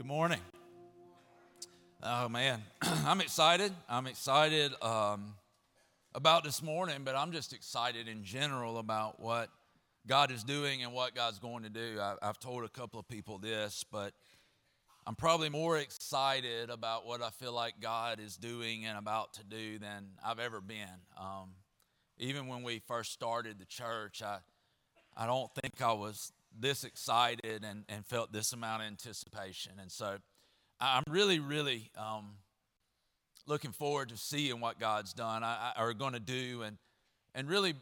Good morning. Oh man, I'm excited. I'm excited um, about this morning, but I'm just excited in general about what God is doing and what God's going to do. I, I've told a couple of people this, but I'm probably more excited about what I feel like God is doing and about to do than I've ever been. Um, even when we first started the church, I, I don't think I was this excited and, and felt this amount of anticipation. And so I'm really, really um, looking forward to seeing what God's done I, I, or going to do and, and really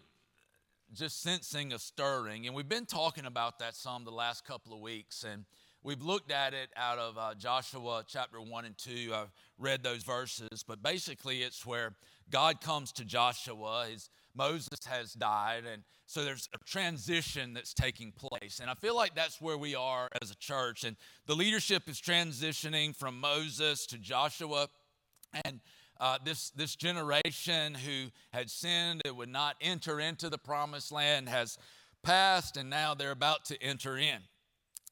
just sensing a stirring. And we've been talking about that some the last couple of weeks. And we've looked at it out of uh, Joshua chapter 1 and 2. I've read those verses, but basically it's where God comes to Joshua. His, Moses has died, and so there's a transition that's taking place. And I feel like that's where we are as a church. And the leadership is transitioning from Moses to Joshua. And uh, this, this generation who had sinned and would not enter into the promised land has passed, and now they're about to enter in.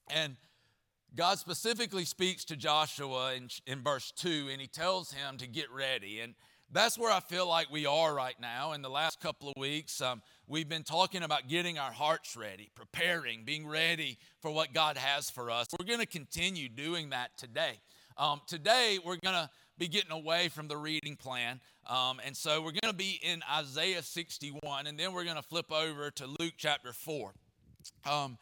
And God specifically speaks to Joshua in, in verse 2, and he tells him to get ready. And that's where I feel like we are right now. In the last couple of weeks, um, we've been talking about getting our hearts ready, preparing, being ready for what God has for us. We're going to continue doing that today. Um, today, we're going to be getting away from the reading plan. Um, and so we're going to be in Isaiah 61, and then we're going to flip over to Luke chapter 4. Um,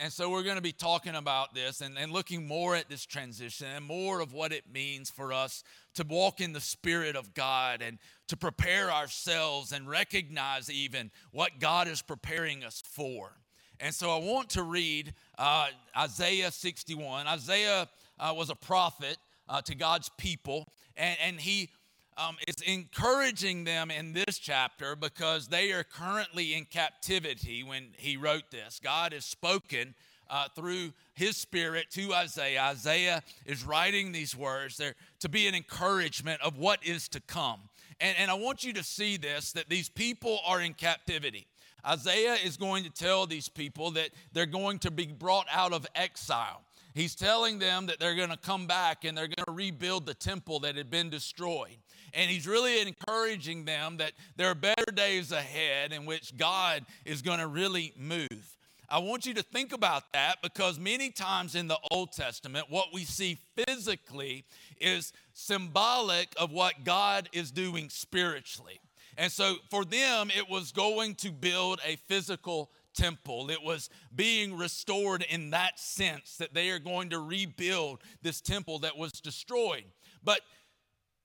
and so we're going to be talking about this and, and looking more at this transition and more of what it means for us to walk in the Spirit of God and to prepare ourselves and recognize even what God is preparing us for. And so I want to read uh, Isaiah 61. Isaiah uh, was a prophet uh, to God's people, and, and he um, is encouraging them in this chapter because they are currently in captivity when he wrote this. God has spoken uh, through his spirit to Isaiah. Isaiah is writing these words there to be an encouragement of what is to come. And, and I want you to see this that these people are in captivity. Isaiah is going to tell these people that they're going to be brought out of exile. He's telling them that they're going to come back and they're going to rebuild the temple that had been destroyed. And he's really encouraging them that there are better days ahead in which God is going to really move. I want you to think about that because many times in the Old Testament, what we see physically is symbolic of what God is doing spiritually. And so for them, it was going to build a physical temple. It was being restored in that sense that they are going to rebuild this temple that was destroyed. But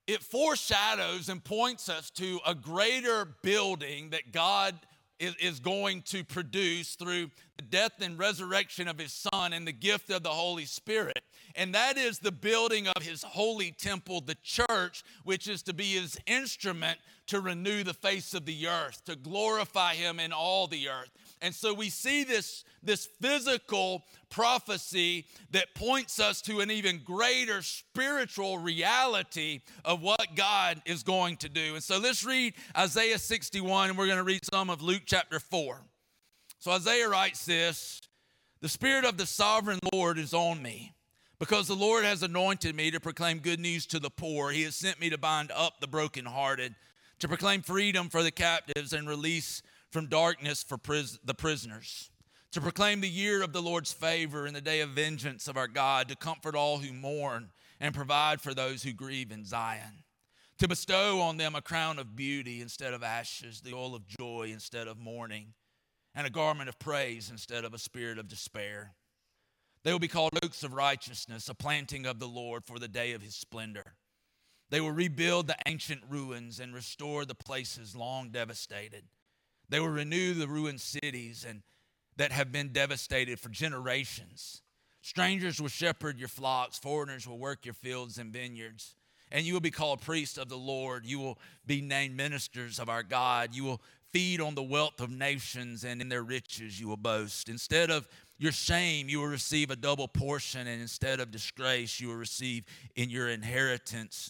it foreshadows and points us to a greater building that God is, going to produce through the death and resurrection of his son and the gift of the Holy Spirit. And that is the building of his holy temple, the church, which is to be his instrument to renew the face of the earth, to glorify him in all the earth. And so we see this, this physical prophecy that points us to an even greater spiritual reality of what God is going to do. And so let's read Isaiah 61, and we're going to read some of Luke chapter 4. So Isaiah writes this The Spirit of the sovereign Lord is on me. Because the Lord has anointed me to proclaim good news to the poor, He has sent me to bind up the brokenhearted, to proclaim freedom for the captives and release from darkness for pris- the prisoners, to proclaim the year of the Lord's favor and the day of vengeance of our God, to comfort all who mourn and provide for those who grieve in Zion, to bestow on them a crown of beauty instead of ashes, the oil of joy instead of mourning, and a garment of praise instead of a spirit of despair. They will be called oaks of righteousness, a planting of the Lord for the day of his splendor. They will rebuild the ancient ruins and restore the places long devastated. They will renew the ruined cities and that have been devastated for generations. Strangers will shepherd your flocks, foreigners will work your fields and vineyards. And you will be called priests of the Lord. You will be named ministers of our God. You will feed on the wealth of nations, and in their riches you will boast. Instead of your shame, you will receive a double portion, and instead of disgrace, you will receive in your inheritance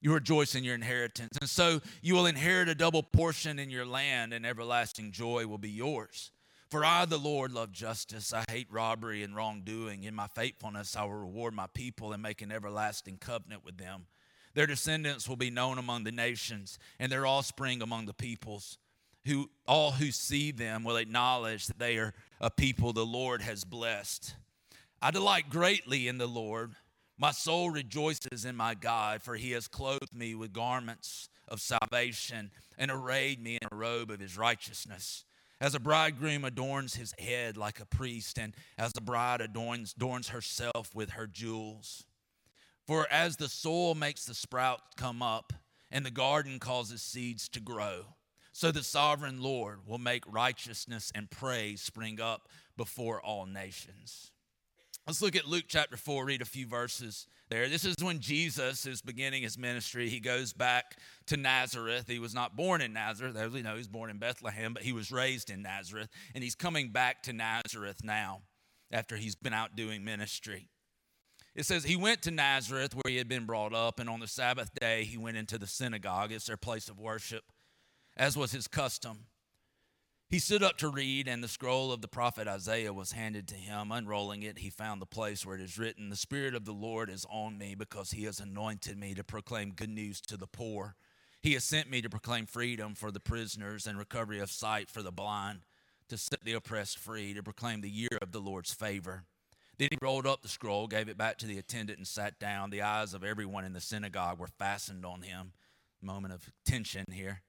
you rejoice in your inheritance. And so you will inherit a double portion in your land, and everlasting joy will be yours. For I, the Lord, love justice. I hate robbery and wrongdoing. In my faithfulness, I will reward my people and make an everlasting covenant with them. Their descendants will be known among the nations, and their offspring among the peoples. Who all who see them will acknowledge that they are a people the Lord has blessed. I delight greatly in the Lord. My soul rejoices in my God, for he has clothed me with garments of salvation and arrayed me in a robe of his righteousness. As a bridegroom adorns his head like a priest, and as the bride adorns, adorns herself with her jewels. For as the soil makes the sprout come up, and the garden causes seeds to grow, so the sovereign Lord will make righteousness and praise spring up before all nations. Let's look at Luke chapter 4, read a few verses there. This is when Jesus is beginning his ministry. He goes back to Nazareth. He was not born in Nazareth. As we know, he was born in Bethlehem, but he was raised in Nazareth. And he's coming back to Nazareth now after he's been out doing ministry. It says he went to Nazareth where he had been brought up, and on the Sabbath day he went into the synagogue. It's their place of worship, as was his custom. He stood up to read, and the scroll of the prophet Isaiah was handed to him. Unrolling it, he found the place where it is written, The Spirit of the Lord is on me because he has anointed me to proclaim good news to the poor. He has sent me to proclaim freedom for the prisoners and recovery of sight for the blind, to set the oppressed free, to proclaim the year of the Lord's favor. Then he rolled up the scroll, gave it back to the attendant, and sat down. The eyes of everyone in the synagogue were fastened on him. Moment of tension here.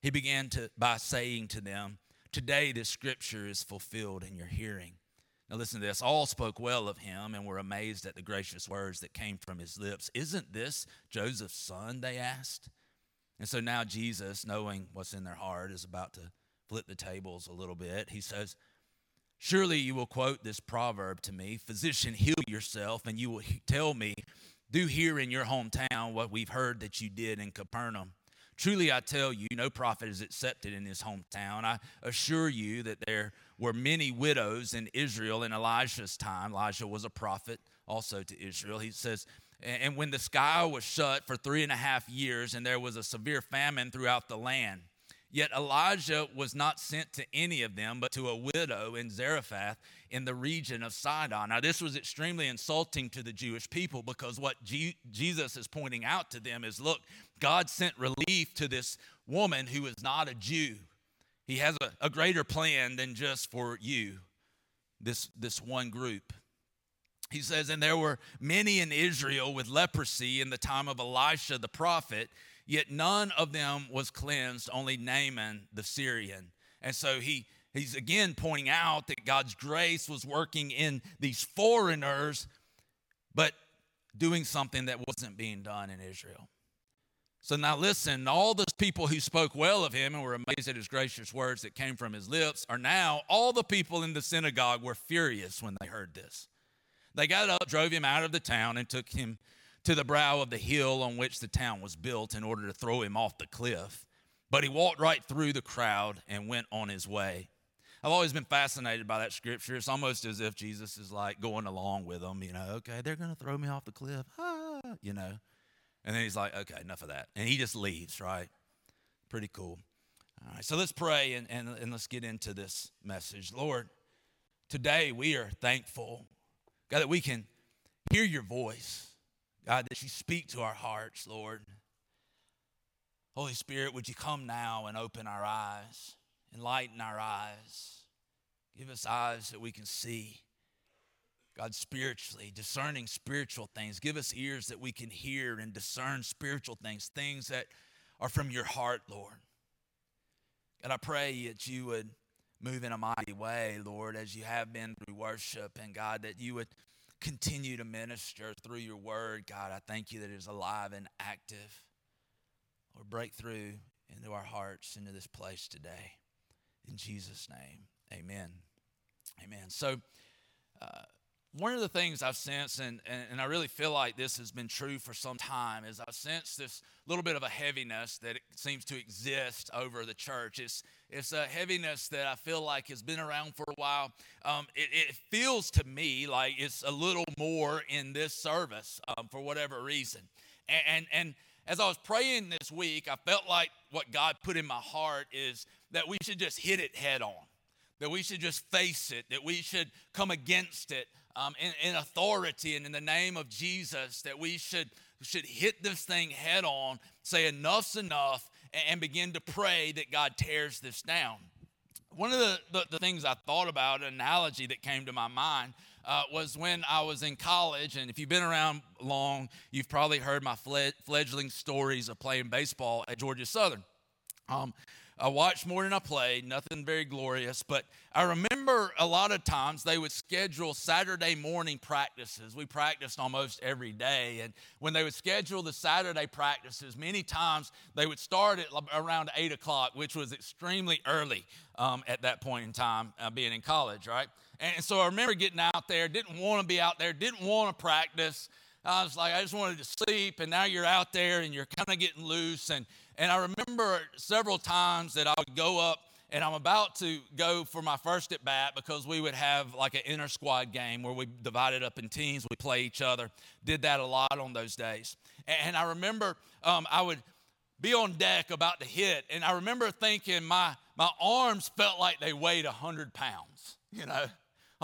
He began to by saying to them, Today, this scripture is fulfilled in your hearing. Now, listen to this. All spoke well of him and were amazed at the gracious words that came from his lips. Isn't this Joseph's son? They asked. And so now, Jesus, knowing what's in their heart, is about to flip the tables a little bit. He says, Surely you will quote this proverb to me Physician, heal yourself, and you will tell me, Do here in your hometown what we've heard that you did in Capernaum. Truly, I tell you, no prophet is accepted in his hometown. I assure you that there were many widows in Israel in Elijah's time. Elijah was a prophet also to Israel. He says, and when the sky was shut for three and a half years, and there was a severe famine throughout the land. Yet Elijah was not sent to any of them, but to a widow in Zarephath in the region of Sidon. Now, this was extremely insulting to the Jewish people because what G- Jesus is pointing out to them is look, God sent relief to this woman who is not a Jew. He has a, a greater plan than just for you, this, this one group. He says, And there were many in Israel with leprosy in the time of Elisha the prophet Yet none of them was cleansed, only Naaman the Syrian. And so he, he's again pointing out that God's grace was working in these foreigners, but doing something that wasn't being done in Israel. So now listen, all those people who spoke well of him and were amazed at his gracious words that came from his lips are now, all the people in the synagogue were furious when they heard this. They got up, drove him out of the town, and took him to the brow of the hill on which the town was built in order to throw him off the cliff. But he walked right through the crowd and went on his way. I've always been fascinated by that scripture. It's almost as if Jesus is like going along with them, you know, okay, they're going to throw me off the cliff, ah, you know. And then he's like, okay, enough of that. And he just leaves, right? Pretty cool. All right, so let's pray and, and, and let's get into this message. Lord, today we are thankful, God, that we can hear your voice. God, that you speak to our hearts, Lord. Holy Spirit, would you come now and open our eyes, enlighten our eyes, give us eyes that we can see. God, spiritually, discerning spiritual things. Give us ears that we can hear and discern spiritual things, things that are from your heart, Lord. And I pray that you would move in a mighty way, Lord, as you have been through worship, and God, that you would continue to minister through your word. God, I thank you that it is alive and active. Lord, break through into our hearts, into this place today. In Jesus' name, amen. Amen. So, uh, one of the things I've sensed, and, and, and, I really feel like this has been true for some time, is I've sensed this little bit of a heaviness that seems to exist over the church. It's, it's a heaviness that I feel like has been around for a while. Um, it, it, feels to me like it's a little more in this service um, for whatever reason. And, and, and as I was praying this week, I felt like what God put in my heart is that we should just hit it head on that we should just face it, that we should come against it um, in, in authority and in the name of Jesus, that we should, should hit this thing head on, say enough's enough, and, and begin to pray that God tears this down. One of the, the, the things I thought about, an analogy that came to my mind, uh, was when I was in college. And if you've been around long, you've probably heard my fledgling stories of playing baseball at Georgia Southern. Um, I watched more than I played, nothing very glorious, but I remember a lot of times they would schedule Saturday morning practices. We practiced almost every day. And when they would schedule the Saturday practices, many times they would start at around 8 o'clock, which was extremely early um, at that point in time, uh, being in college, right? And so I remember getting out there, didn't want to be out there, didn't want to practice. I was like, I just wanted to sleep. And now you're out there and you're kind of getting loose. And and I remember several times that I would go up and I'm about to go for my first at bat because we would have like an inter squad game where we divided up in teams, we play each other. Did that a lot on those days. And I remember um, I would be on deck about to hit, and I remember thinking my my arms felt like they weighed hundred pounds. You know,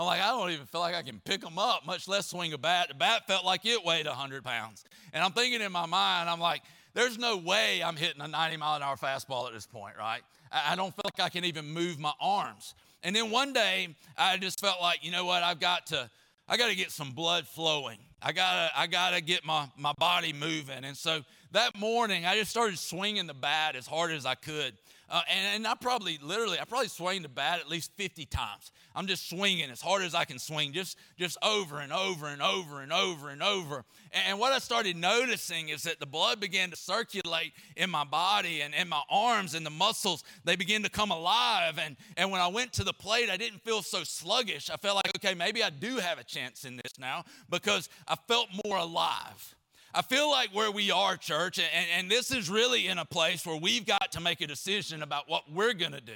I'm like I don't even feel like I can pick them up, much less swing a bat. The bat felt like it weighed hundred pounds, and I'm thinking in my mind, I'm like there's no way I'm hitting a 90 mile an hour fastball at this point, right? I don't feel like I can even move my arms. And then one day, I just felt like, you know what, I've got to, I got to get some blood flowing. I gotta, I gotta get my, my body moving. And so that morning, I just started swinging the bat as hard as I could. Uh, and, and I probably, literally, I probably swung the bat at least 50 times. I'm just swinging as hard as I can swing, just, just over and over and over and over and over. And what I started noticing is that the blood began to circulate in my body and in my arms and the muscles, they began to come alive. And, and when I went to the plate, I didn't feel so sluggish. I felt like, okay, maybe I do have a chance in this now because I felt more alive. I feel like where we are, church, and, and this is really in a place where we've got to make a decision about what we're going to do.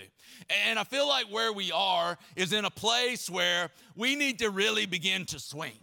And I feel like where we are is in a place where we need to really begin to swing.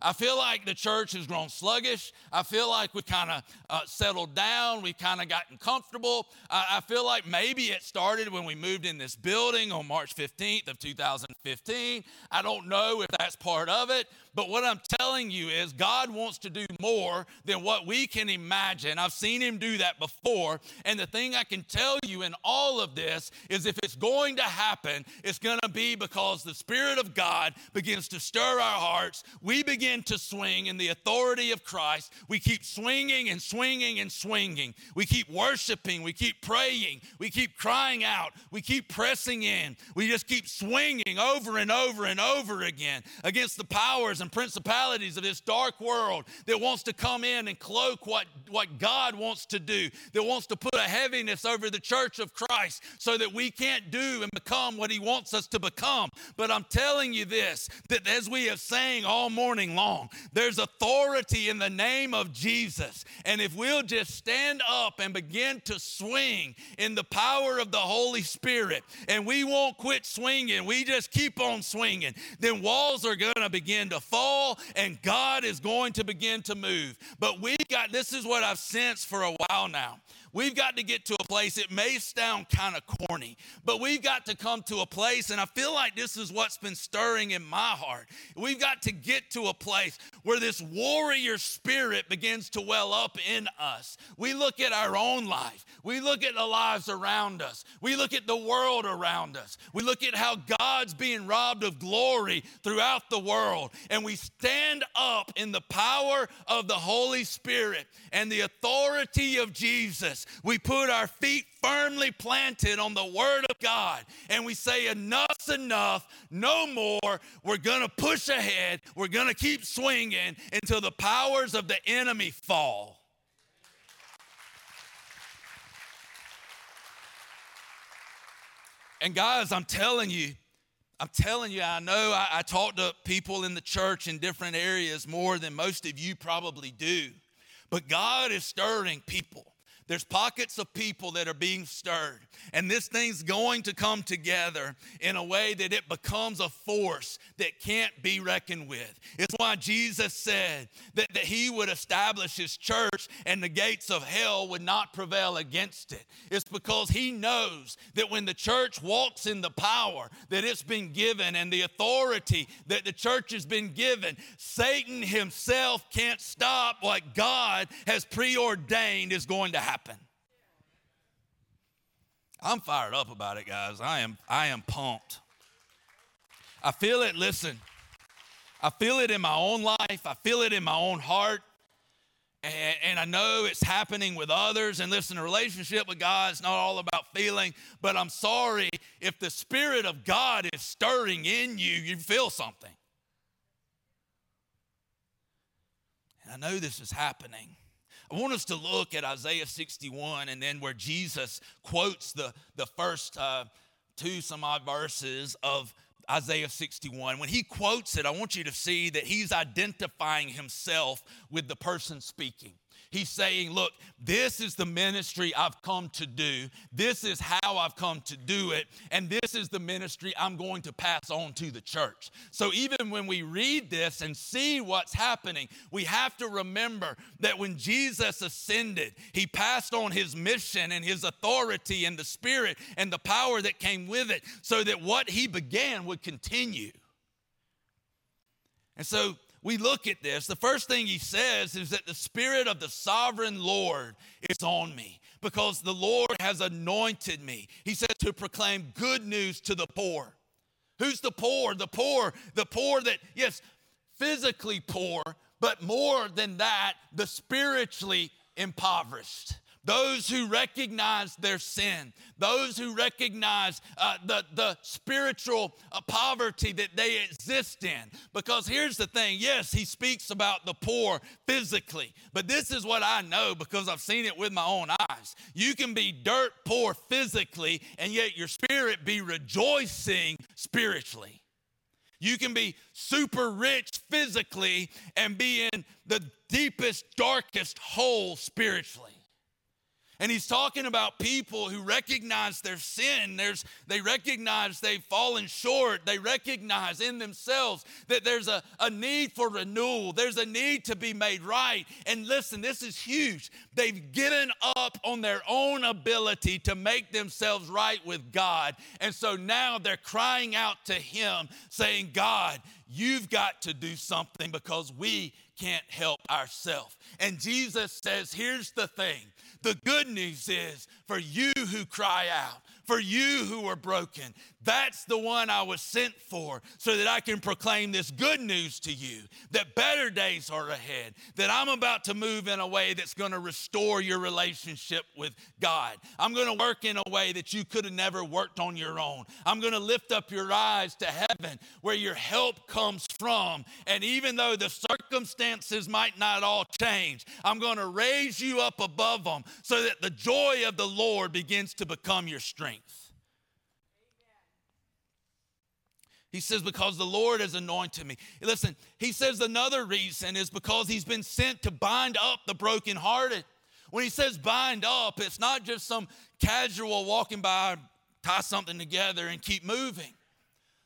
I feel like the church has grown sluggish. I feel like we kind of uh, settled down. We've kind of gotten comfortable. I, I feel like maybe it started when we moved in this building on March 15th of 2015. I don't know if that's part of it, but what I'm telling you is God wants to do more than what we can imagine. I've seen Him do that before. And the thing I can tell you in all of this is if it's going to happen, it's going to be because the Spirit of God begins to stir our hearts. We begin to swing in the authority of Christ. We keep swinging and swinging and swinging. We keep worshiping. We keep praying. We keep crying out. We keep pressing in. We just keep swinging over and over and over again against the powers and and principalities of this dark world that wants to come in and cloak what, what God wants to do, that wants to put a heaviness over the church of Christ so that we can't do and become what He wants us to become. But I'm telling you this that as we have sang all morning long, there's authority in the name of Jesus. And if we'll just stand up and begin to swing in the power of the Holy Spirit, and we won't quit swinging, we just keep on swinging, then walls are going to begin to fall fall and God is going to begin to move. But we got this is what I've sensed for a while now. We've got to get to a place, it may sound kind of corny, but we've got to come to a place, and I feel like this is what's been stirring in my heart. We've got to get to a place where this warrior spirit begins to well up in us. We look at our own life, we look at the lives around us, we look at the world around us, we look at how God's being robbed of glory throughout the world, and we stand up in the power of the Holy Spirit and the authority of Jesus. We put our feet firmly planted on the Word of God and we say, Enough's enough, no more. We're going to push ahead. We're going to keep swinging until the powers of the enemy fall. And guys, I'm telling you, I'm telling you, I know I, I, talk to people in the church in different areas more than most of you probably do. But God is stirring people. There's pockets of people that are being stirred, and this thing's going to come together in a way that it becomes a force that can't be reckoned with. It's why Jesus said that, that he would establish his church and the gates of hell would not prevail against it. It's because he knows that when the church walks in the power that it's been given and the authority that the church has been given, Satan himself can't stop what God has preordained is going to happen happen. I'm fired up about it, guys. I am, I am pumped. I feel it, listen. I feel it in my own life. I feel it in my own heart. And, and, I know it's happening with others. And listen, a relationship with God is not all about feeling, but I'm sorry if the Spirit of God is stirring in you, you feel something. And I know this is happening. I want us to look at Isaiah 61 and then where Jesus quotes the, the first uh, two some odd verses of Isaiah 61. When he quotes it, I want you to see that he's identifying himself with the person speaking. He's saying, Look, this is the ministry I've come to do. This is how I've come to do it. And this is the ministry I'm going to pass on to the church. So even when we read this and see what's happening, we have to remember that when Jesus ascended, he passed on his mission and his authority and the spirit and the power that came with it so that what he began would continue. And so we look at this, the first thing he says is that the Spirit of the sovereign Lord is on me because the Lord has anointed me. He said to proclaim good news to the poor. Who's the poor? The poor, the poor that, yes, physically poor, but more than that, the spiritually impoverished those who recognize their sin, those who recognize uh, the, the spiritual uh, poverty that they exist in. Because here's the thing yes, he speaks about the poor physically, but this is what I know because I've seen it with my own eyes. You can be dirt poor physically, and yet your spirit be rejoicing spiritually. You can be super rich physically and be in the deepest, darkest hole spiritually. And he's talking about people who recognize their sin. There's, they recognize they've fallen short. They recognize in themselves that there's a, a need for renewal. There's a need to be made right. And listen, this is huge. They've given up on their own ability to make themselves right with God. And so now they're crying out to Him, saying, God, you've got to do something because we can't help ourselves. And Jesus says, here's the thing the good news is for you who cry out, for you who are broken. That's the one I was sent for so that I can proclaim this good news to you that better days are ahead, that I'm about to move in a way that's going to restore your relationship with God. I'm going to work in a way that you could have never worked on your own. I'm going to lift up your eyes to heaven where your help comes from. And even though the circumstances might not all change, I'm going to raise you up above them so that the joy of the Lord begins to become your strength. He says, Because the Lord has anointed me. Listen, he says another reason is because he's been sent to bind up the brokenhearted. When he says bind up, it's not just some casual walking by, tie something together and keep moving.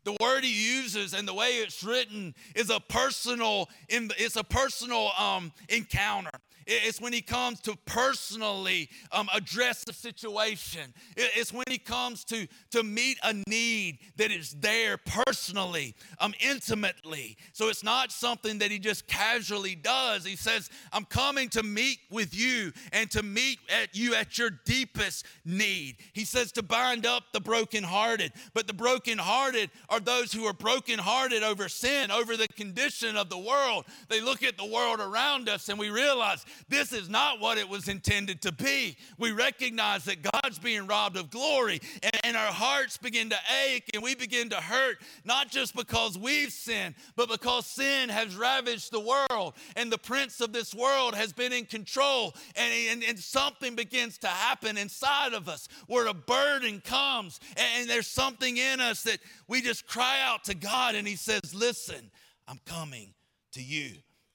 The word he uses and the way it's written is a personal, it's a personal um, encounter. It's when he comes to personally um, address the situation. It's when he comes to, to meet a need that is there personally, um, intimately. So it's not something that he just casually does. He says, I'm coming to meet with you and to meet at you at your deepest need. He says to bind up the brokenhearted. But the brokenhearted are those who are brokenhearted over sin, over the condition of the world. They look at the world around us and we realize this is not what it was intended to be. We recognize that God's being robbed of glory, and, and our hearts begin to ache and we begin to hurt, not just because we've sinned, but because sin has ravaged the world, and the prince of this world has been in control, and, and, and something begins to happen inside of us where a burden comes, and, and there's something in us that we just cry out to God, and He says, Listen, I'm coming to you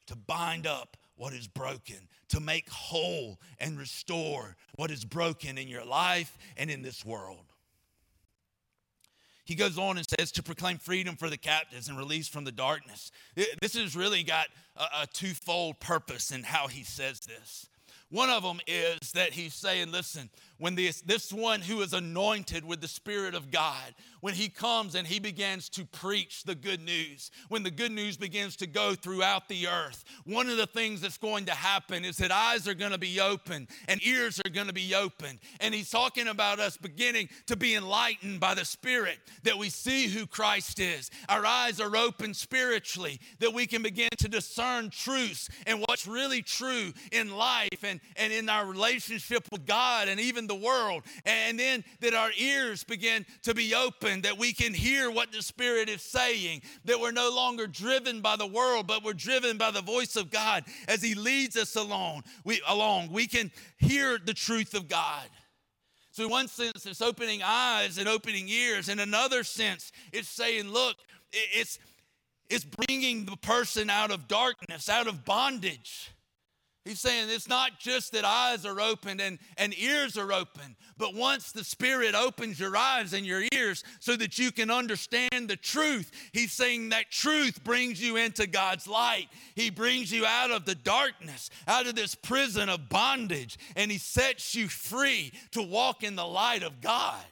to bind up what is broken, to make whole and restore what is broken in your life and in this world. He goes on and says to proclaim freedom for the captives and release from the darkness. This has really got a, a twofold purpose in how he says this. One of them is that he's saying, listen, when this, this one who is anointed with the Spirit of God, when he comes and he begins to preach the good news, when the good news begins to go throughout the earth, one of the things that's going to happen is that eyes are going to be open and ears are going to be open. And he's talking about us beginning to be enlightened by the Spirit, that we see who Christ is. Our eyes are open spiritually, that we can begin to discern truths and what's really true in life and, and in our relationship with God and even the world. And then that our ears begin to be open, that we can hear what the Spirit is saying, that we're no longer driven by the world, but we're driven by the voice of God as He leads us along. We, along. we can hear the truth of God. So, in one sense, it's opening eyes and opening ears. In another sense, it's saying, look, it's, it's bringing the person out of darkness, out of bondage. He's saying it's not just that eyes are opened and, and ears are open, but once the Spirit opens your eyes and your ears so that you can understand the truth, He's saying that truth brings you into God's light. He brings you out of the darkness, out of this prison of bondage, and He sets you free to walk in the light of God.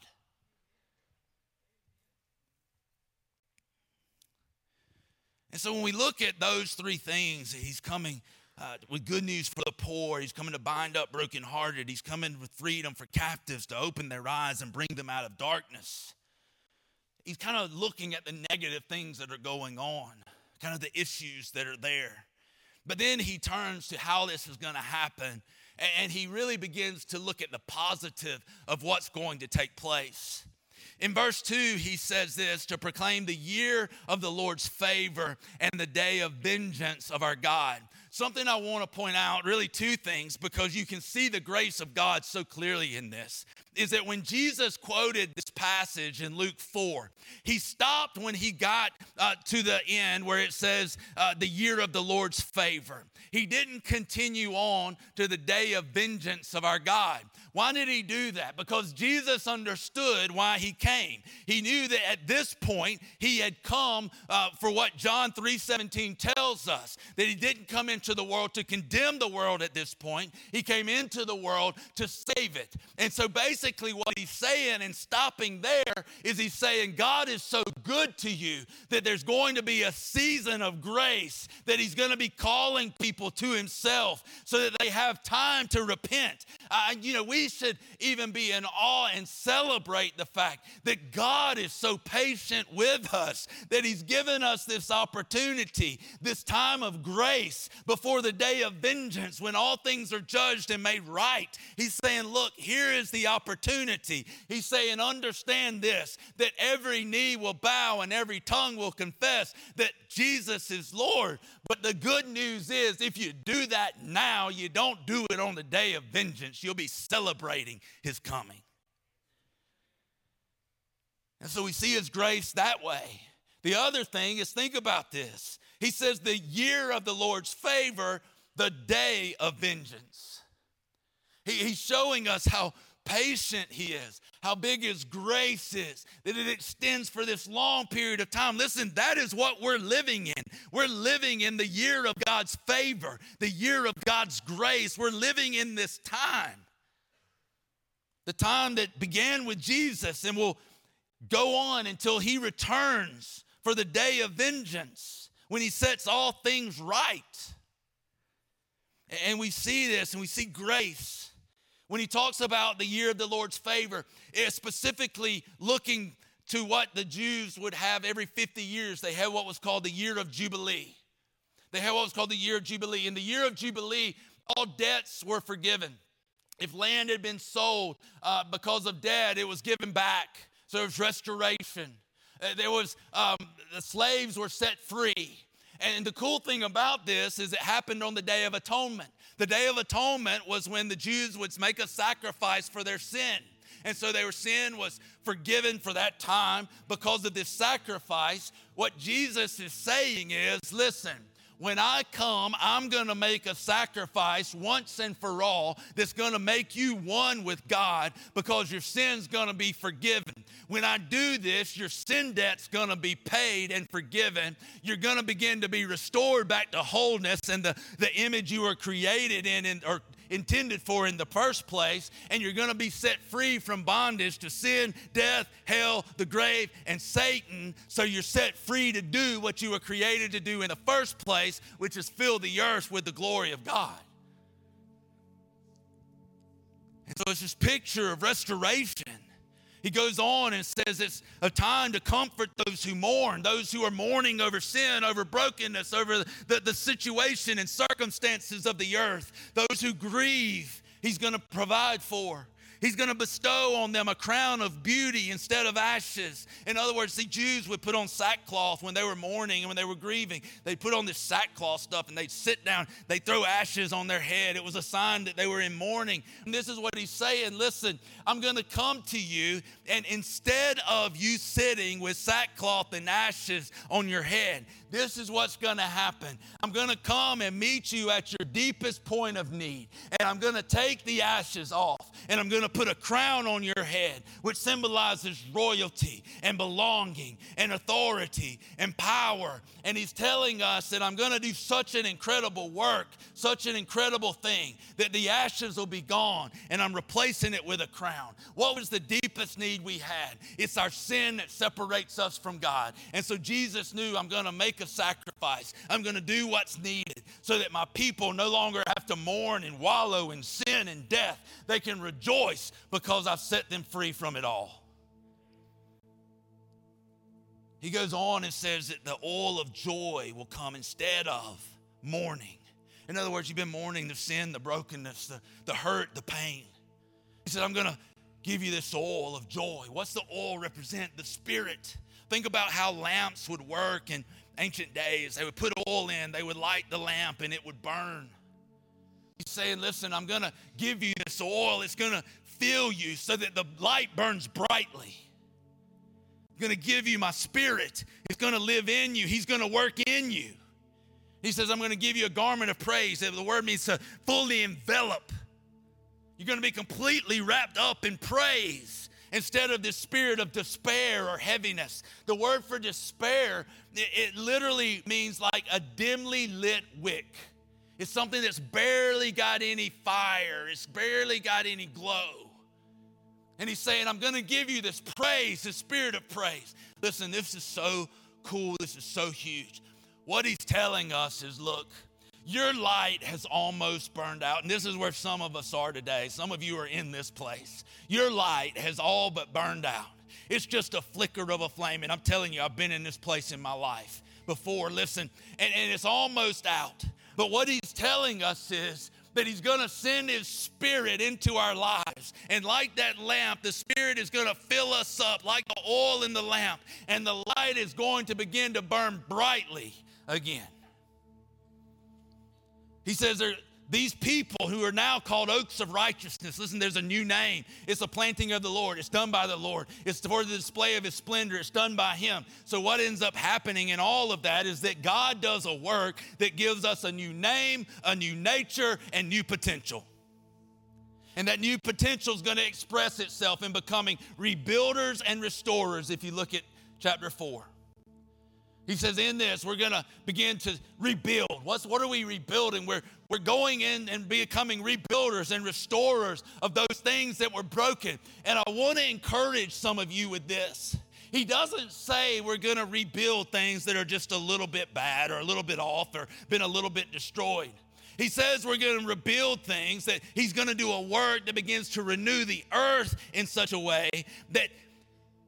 And so when we look at those three things, He's coming uh, with good news for the poor. He's coming to bind up brokenhearted. He's coming with freedom for captives to open their eyes and bring them out of darkness. He's kind of looking at the negative things that are going on, kind of the issues that are there. But then he turns to how this is going to happen, and he really begins to look at the positive of what's going to take place. In verse 2, he says this to proclaim the year of the Lord's favor and the day of vengeance of our God. Something I want to point out, really two things, because you can see the grace of God so clearly in this, is that when Jesus quoted this passage in Luke 4, he stopped when he got uh, to the end where it says, uh, the year of the Lord's favor. He didn't continue on to the day of vengeance of our God. Why did he do that? Because Jesus understood why he came. He knew that at this point he had come uh, for what John 3:17 tells us that he didn't come into the world to condemn the world at this point. He came into the world to save it. And so basically what he's saying and stopping there is he's saying God is so good to you that there's going to be a season of grace that he's going to be calling people to himself so that they have time to repent. You know, we should even be in awe and celebrate the fact that God is so patient with us, that He's given us this opportunity, this time of grace before the day of vengeance when all things are judged and made right. He's saying, Look, here is the opportunity. He's saying, Understand this, that every knee will bow and every tongue will confess that Jesus is Lord. But the good news is, if you do that now, you don't do it on the day of vengeance. You'll be celebrating his coming. And so we see his grace that way. The other thing is think about this. He says, the year of the Lord's favor, the day of vengeance. He, he's showing us how patient he is, how big his grace is, that it extends for this long period of time. Listen, that is what we're living in. We're living in the year of God's favor, the year of God's grace. We're living in this time. The time that began with Jesus and will go on until he returns for the day of vengeance when he sets all things right. And we see this and we see grace when he talks about the year of the Lord's favor, it's specifically looking to what the Jews would have every 50 years. They had what was called the year of Jubilee. They had what was called the year of Jubilee. In the year of Jubilee, all debts were forgiven. If land had been sold uh, because of debt, it was given back. So there was restoration. Uh, there was, um, the slaves were set free. And the cool thing about this is it happened on the Day of Atonement. The Day of Atonement was when the Jews would make a sacrifice for their sin. And so their sin was forgiven for that time because of this sacrifice. What Jesus is saying is listen, when I come, I'm going to make a sacrifice once and for all that's going to make you one with God because your sin's going to be forgiven. When I do this, your sin debt's going to be paid and forgiven. You're going to begin to be restored back to wholeness and the, the image you were created in, or intended for in the first place, and you're going to be set free from bondage to sin, death, hell, the grave, and Satan. So you're set free to do what you were created to do in the first place, which is fill the earth with the glory of God. And so it's this picture of restoration. He goes on and says it's a time to comfort those who mourn, those who are mourning over sin, over brokenness, over the, the situation and circumstances of the earth, those who grieve, he's going to provide for. He's going to bestow on them a crown of beauty instead of ashes. In other words, the Jews would put on sackcloth when they were mourning and when they were grieving. They'd put on this sackcloth stuff and they'd sit down, they'd throw ashes on their head. It was a sign that they were in mourning. And this is what he's saying listen, I'm going to come to you, and instead of you sitting with sackcloth and ashes on your head, this is what's going to happen. I'm going to come and meet you at your deepest point of need, and I'm going to take the ashes off, and I'm going to put a crown on your head, which symbolizes royalty and belonging and authority and power. And He's telling us that I'm going to do such an incredible work, such an incredible thing, that the ashes will be gone, and I'm replacing it with a crown. What was the deepest need we had? It's our sin that separates us from God. And so Jesus knew I'm going to make a sacrifice. I'm going to do what's needed so that my people no longer have to mourn and wallow in sin and death. They can rejoice because I've set them free from it all. He goes on and says that the oil of joy will come instead of mourning. In other words, you've been mourning the sin, the brokenness, the, the hurt, the pain. He said, I'm going to give you this oil of joy. What's the oil represent? The Spirit. Think about how lamps would work in ancient days. They would put oil in, they would light the lamp, and it would burn. He's saying, Listen, I'm going to give you this oil. It's going to fill you so that the light burns brightly. I'm going to give you my spirit. It's going to live in you, He's going to work in you. He says, I'm going to give you a garment of praise. The word means to fully envelop. You're going to be completely wrapped up in praise instead of this spirit of despair or heaviness. The word for despair, it, literally means like a dimly lit wick. It's something that's barely got any fire, it's barely got any glow. And he's saying, I'm going to give you this praise, this spirit of praise. Listen, this is so cool. This is so huge. What he's telling us is look, your light has almost burned out. And this is where some of us are today. Some of you are in this place. Your light has all but burned out. It's just a flicker of a flame. And I'm telling you, I've been in this place in my life before. Listen, and, and it's almost out. But what he's telling us is that he's going to send his spirit into our lives. And like that lamp, the spirit is going to fill us up like the oil in the lamp. And the light is going to begin to burn brightly again. He says there, these people who are now called oaks of righteousness, listen, there's a new name. It's a planting of the Lord. It's done by the Lord. It's for the display of his splendor. It's done by him. So, what ends up happening in all of that is that God does a work that gives us a new name, a new nature, and new potential. And that new potential is going to express itself in becoming rebuilders and restorers if you look at chapter 4. He says, in this, we're going to begin to rebuild. What's, what are we rebuilding? We're, we're going in and becoming rebuilders and restorers of those things that were broken. And I want to encourage some of you with this. He doesn't say we're going to rebuild things that are just a little bit bad or a little bit off or been a little bit destroyed. He says we're going to rebuild things, that He's going to do a work that begins to renew the earth in such a way that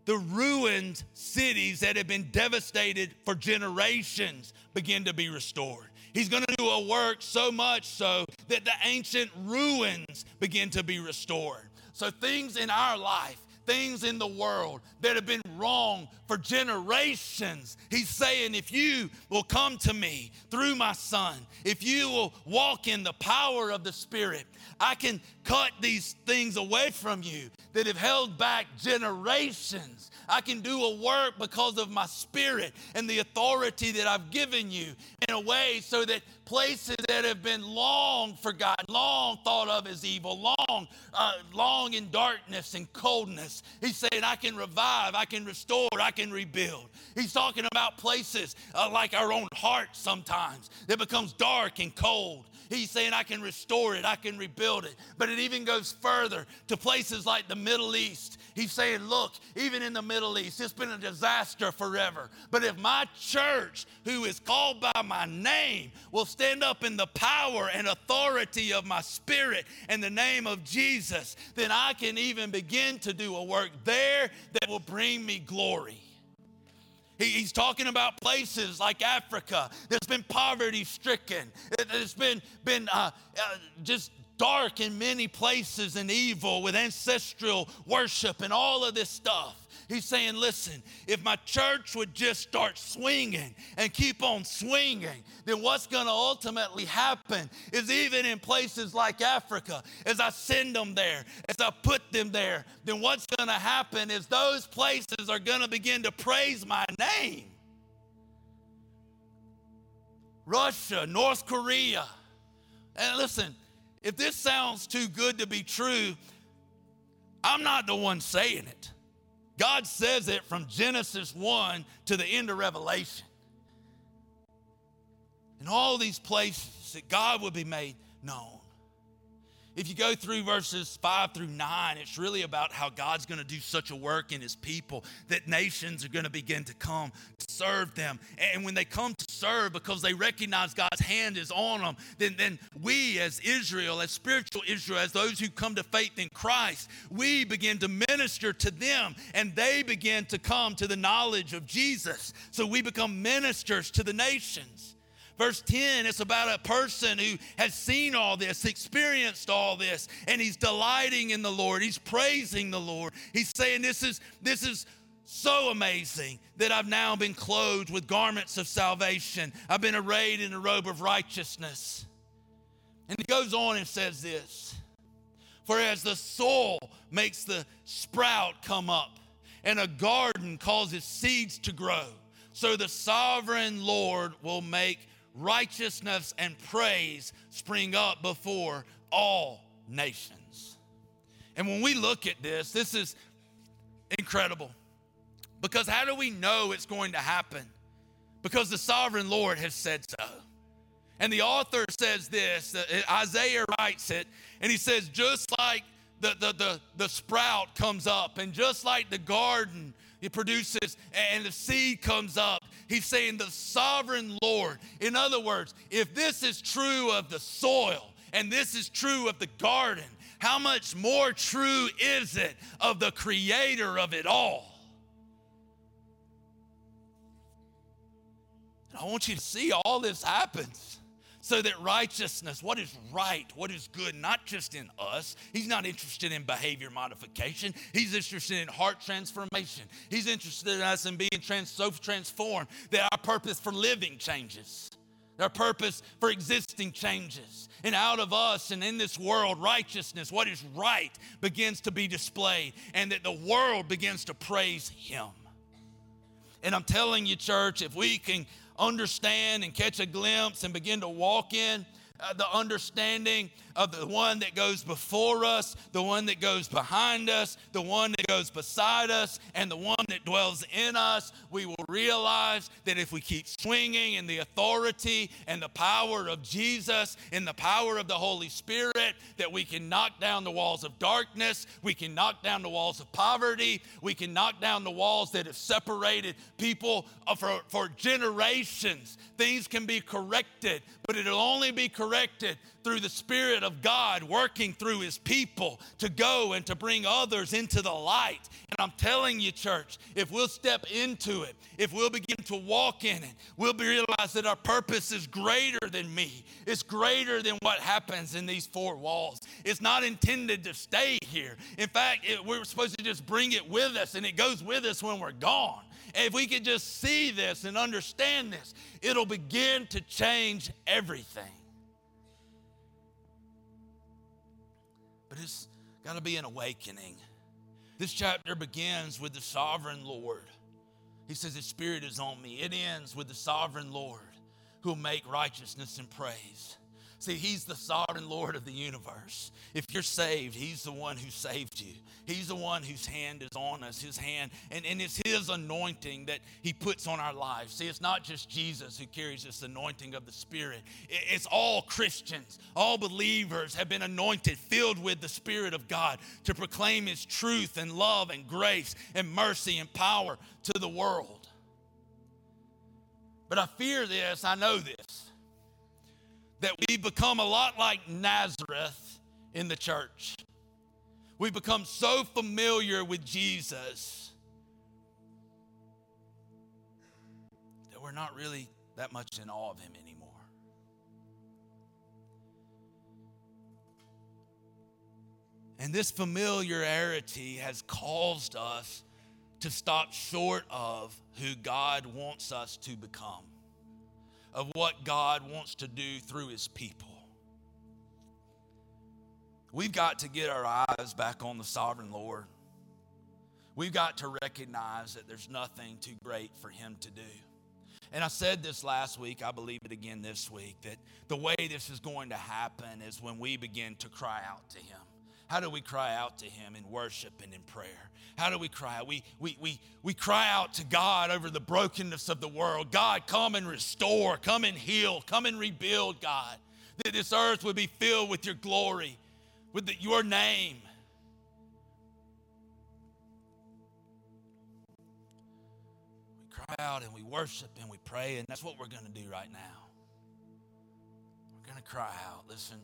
the ruined cities that have been devastated for generations begin to be restored. He's going to do a work so much so that the ancient ruins begin to be restored. So, things in our life things in the world that have been wrong for generations. He's saying, if you will come to me through my son, if you will walk in the power of the Spirit, I can cut these things away from you that have held back generations. I can do a work because of my spirit and the authority that I've given you in a way so that places that have been long forgotten, long thought of as evil, long, uh, long in darkness and coldness. He's saying, I can revive, I can restore, I can rebuild. He's talking about places uh, like our own heart sometimes that becomes dark and cold. He's saying, I can restore it, I can rebuild it. But it even goes further to places like the Middle East. He's saying, Look, even in the Middle East, it's been a disaster forever. But if my church, who is called by my name, will stand up in the power and authority of my spirit and the name of Jesus, then I can even begin to do a work there that will bring me glory. He's talking about places like Africa that's been poverty stricken, that's been, been uh, uh, just dark in many places and evil with ancestral worship and all of this stuff. He's saying, listen, if my church would just start swinging and keep on swinging, then what's going to ultimately happen is even in places like Africa, as I send them there, as I put them there, then what's going to happen is those places are going to begin to praise my name. Russia, North Korea. And listen, if this sounds too good to be true, I'm not the one saying it. God says it from Genesis 1 to the end of Revelation. In all these places that God would be made known. If you go through verses five through nine, it's really about how God's going to do such a work in his people that nations are going to begin to come to serve them. And when they come to serve because they recognize God's hand is on them, then, then we as Israel, as spiritual Israel, as those who come to faith in Christ, we begin to minister to them and they begin to come to the knowledge of Jesus. So we become ministers to the nations. Verse 10, it's about a person who has seen all this, experienced all this, and he's delighting in the Lord. He's praising the Lord. He's saying, This is, this is so amazing that I've now been clothed with garments of salvation. I've been arrayed in a robe of righteousness. And he goes on and says this For as the soil makes the sprout come up, and a garden causes seeds to grow, so the sovereign Lord will make righteousness and praise spring up before all nations. And when we look at this, this is incredible. Because how do we know it's going to happen? Because the sovereign Lord has said so. And the author says this Isaiah writes it, and he says, just like the, the, the, the sprout comes up, and just like the garden it produces and the seed comes up. He's saying the sovereign Lord. In other words, if this is true of the soil and this is true of the garden, how much more true is it of the creator of it all? And I want you to see all this happens so that righteousness, what is right, what is good, not just in us. He's not interested in behavior modification. He's interested in heart transformation. He's interested in us in being trans- so transformed that our purpose for living changes. Our purpose for existing changes. And out of us and in this world, righteousness, what is right, begins to be displayed, and that the world begins to praise Him. And I'm telling you, church, if we can understand and catch a glimpse and begin to walk in uh, the understanding of the one that goes before us, the one that goes behind us, the one that goes beside us, and the one that dwells in us, we will realize that if we keep swinging in the authority and the power of Jesus, in the power of the Holy Spirit, that we can knock down the walls of darkness, we can knock down the walls of poverty, we can knock down the walls that have separated people uh, for, for generations. Things can be corrected, but it'll only be corrected through the Spirit of God working through His people to go and to bring others into the light. And I'm telling you, church, if we'll step into it, if we'll begin to walk in it, we'll realize that our purpose is greater than me. It's greater than what happens in these four walls. It's not intended to stay here. In fact, it, we're supposed to just bring it with us, and it goes with us when we're gone. And if we could just see this and understand this, it'll begin to change everything. But it's got to be an awakening. This chapter begins with the sovereign Lord. He says, His Spirit is on me. It ends with the sovereign Lord who will make righteousness and praise. See, He's the sovereign Lord of the universe. If you're saved, He's the one who saved you. He's the one whose hand is on us, His hand, and, and it's His anointing that He puts on our lives. See, it's not just Jesus who carries this anointing of the Spirit, it's all Christians, all believers have been anointed, filled with the Spirit of God to proclaim His truth and love and grace and mercy and power to the world. But I fear this, I know this that we become a lot like Nazareth in the church. We become so familiar with Jesus that we're not really that much in awe of him anymore. And this familiarity has caused us to stop short of who God wants us to become of what God wants to do through his people. We've got to get our eyes back on the sovereign Lord. We've got to recognize that there's nothing too great for him to do. And I said this last week, I believe it again this week, that the way this is going to happen is when we begin to cry out to him. How do we cry out to him in worship and in prayer? How do we cry out? We, we, we, we cry out to God over the brokenness of the world. God, come and restore, come and heal, come and rebuild, God. That this earth would be filled with your glory, with the, your name. We cry out and we worship and we pray, and that's what we're going to do right now. We're going to cry out. Listen.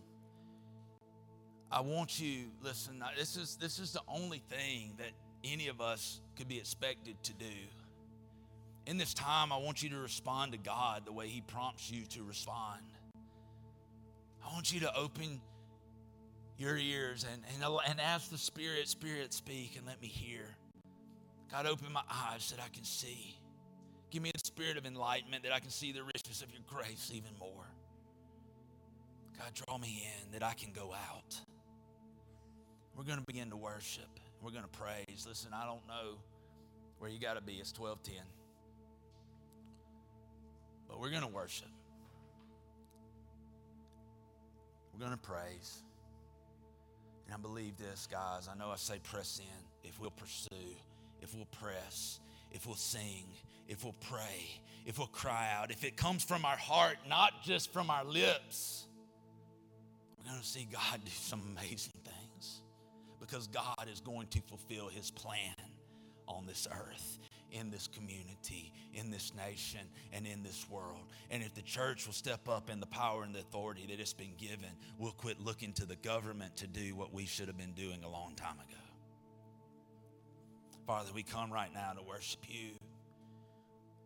I want you, listen, this is, this is the only thing that any of us could be expected to do. In this time, I want you to respond to God the way He prompts you to respond. I want you to open your ears and, and, and ask the Spirit, Spirit, speak and let me hear. God, open my eyes that I can see. Give me a spirit of enlightenment that I can see the riches of your grace even more. God, draw me in that I can go out. We're going to begin to worship. We're going to praise. Listen, I don't know where you got to be. It's 1210. But we're going to worship. We're going to praise. And I believe this, guys. I know I say press in. If we'll pursue, if we'll press, if we'll sing, if we'll pray, if we'll cry out, if it comes from our heart, not just from our lips, we're going to see God do some amazing things because God is going to fulfill his plan on this earth, in this community, in this nation, and in this world. And if the church will step up in the power and the authority that it's been given, we'll quit looking to the government to do what we should have been doing a long time ago. Father, we come right now to worship you.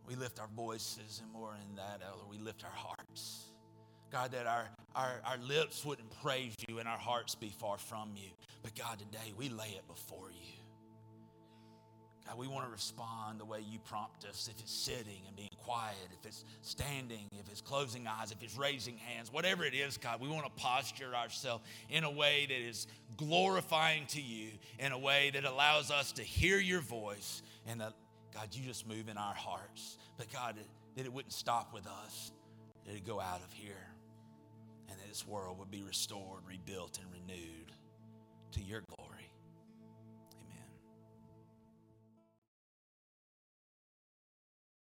We lift our voices, and more than that, Elder, we lift our hearts. God, that our, our, our lips wouldn't praise you and our hearts be far from you. But God, today we lay it before you. God, we want to respond the way you prompt us. If it's sitting and being quiet, if it's standing, if it's closing eyes, if it's raising hands, whatever it is, God, we want to posture ourselves in a way that is glorifying to you, in a way that allows us to hear your voice, and that, God, you just move in our hearts. But God, that it wouldn't stop with us, that it go out of here, and that this world would be restored, rebuilt, and renewed to your glory.